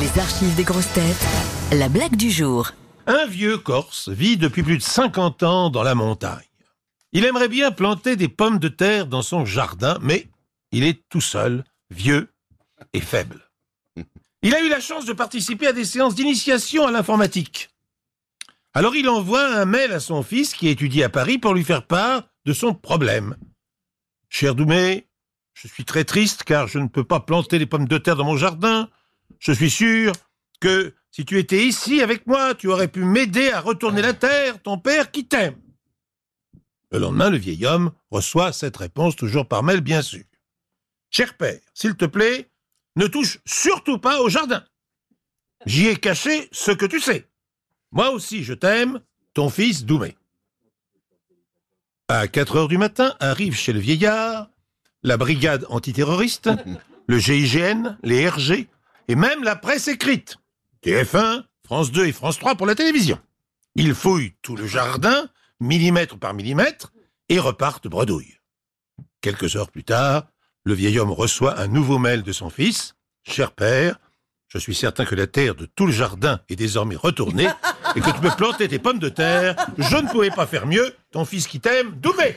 Les archives des grosses têtes. La blague du jour. Un vieux Corse vit depuis plus de 50 ans dans la montagne. Il aimerait bien planter des pommes de terre dans son jardin, mais il est tout seul, vieux et faible. Il a eu la chance de participer à des séances d'initiation à l'informatique. Alors il envoie un mail à son fils qui étudie à Paris pour lui faire part de son problème. Cher Doumé, je suis très triste car je ne peux pas planter les pommes de terre dans mon jardin. Je suis sûr que si tu étais ici avec moi, tu aurais pu m'aider à retourner la terre, ton père qui t'aime. Le lendemain, le vieil homme reçoit cette réponse, toujours par mail, bien sûr. Cher père, s'il te plaît, ne touche surtout pas au jardin. J'y ai caché ce que tu sais. Moi aussi, je t'aime, ton fils Doumé. À 4 heures du matin, arrive chez le vieillard la brigade antiterroriste, le GIGN, les RG, et même la presse écrite. TF1, France 2 et France 3 pour la télévision. Ils fouillent tout le jardin, millimètre par millimètre, et repartent bredouille. Quelques heures plus tard, le vieil homme reçoit un nouveau mail de son fils. Cher père, je suis certain que la terre de tout le jardin est désormais retournée et que tu peux planter tes pommes de terre. Je ne pouvais pas faire mieux. Ton fils qui t'aime, Doumé.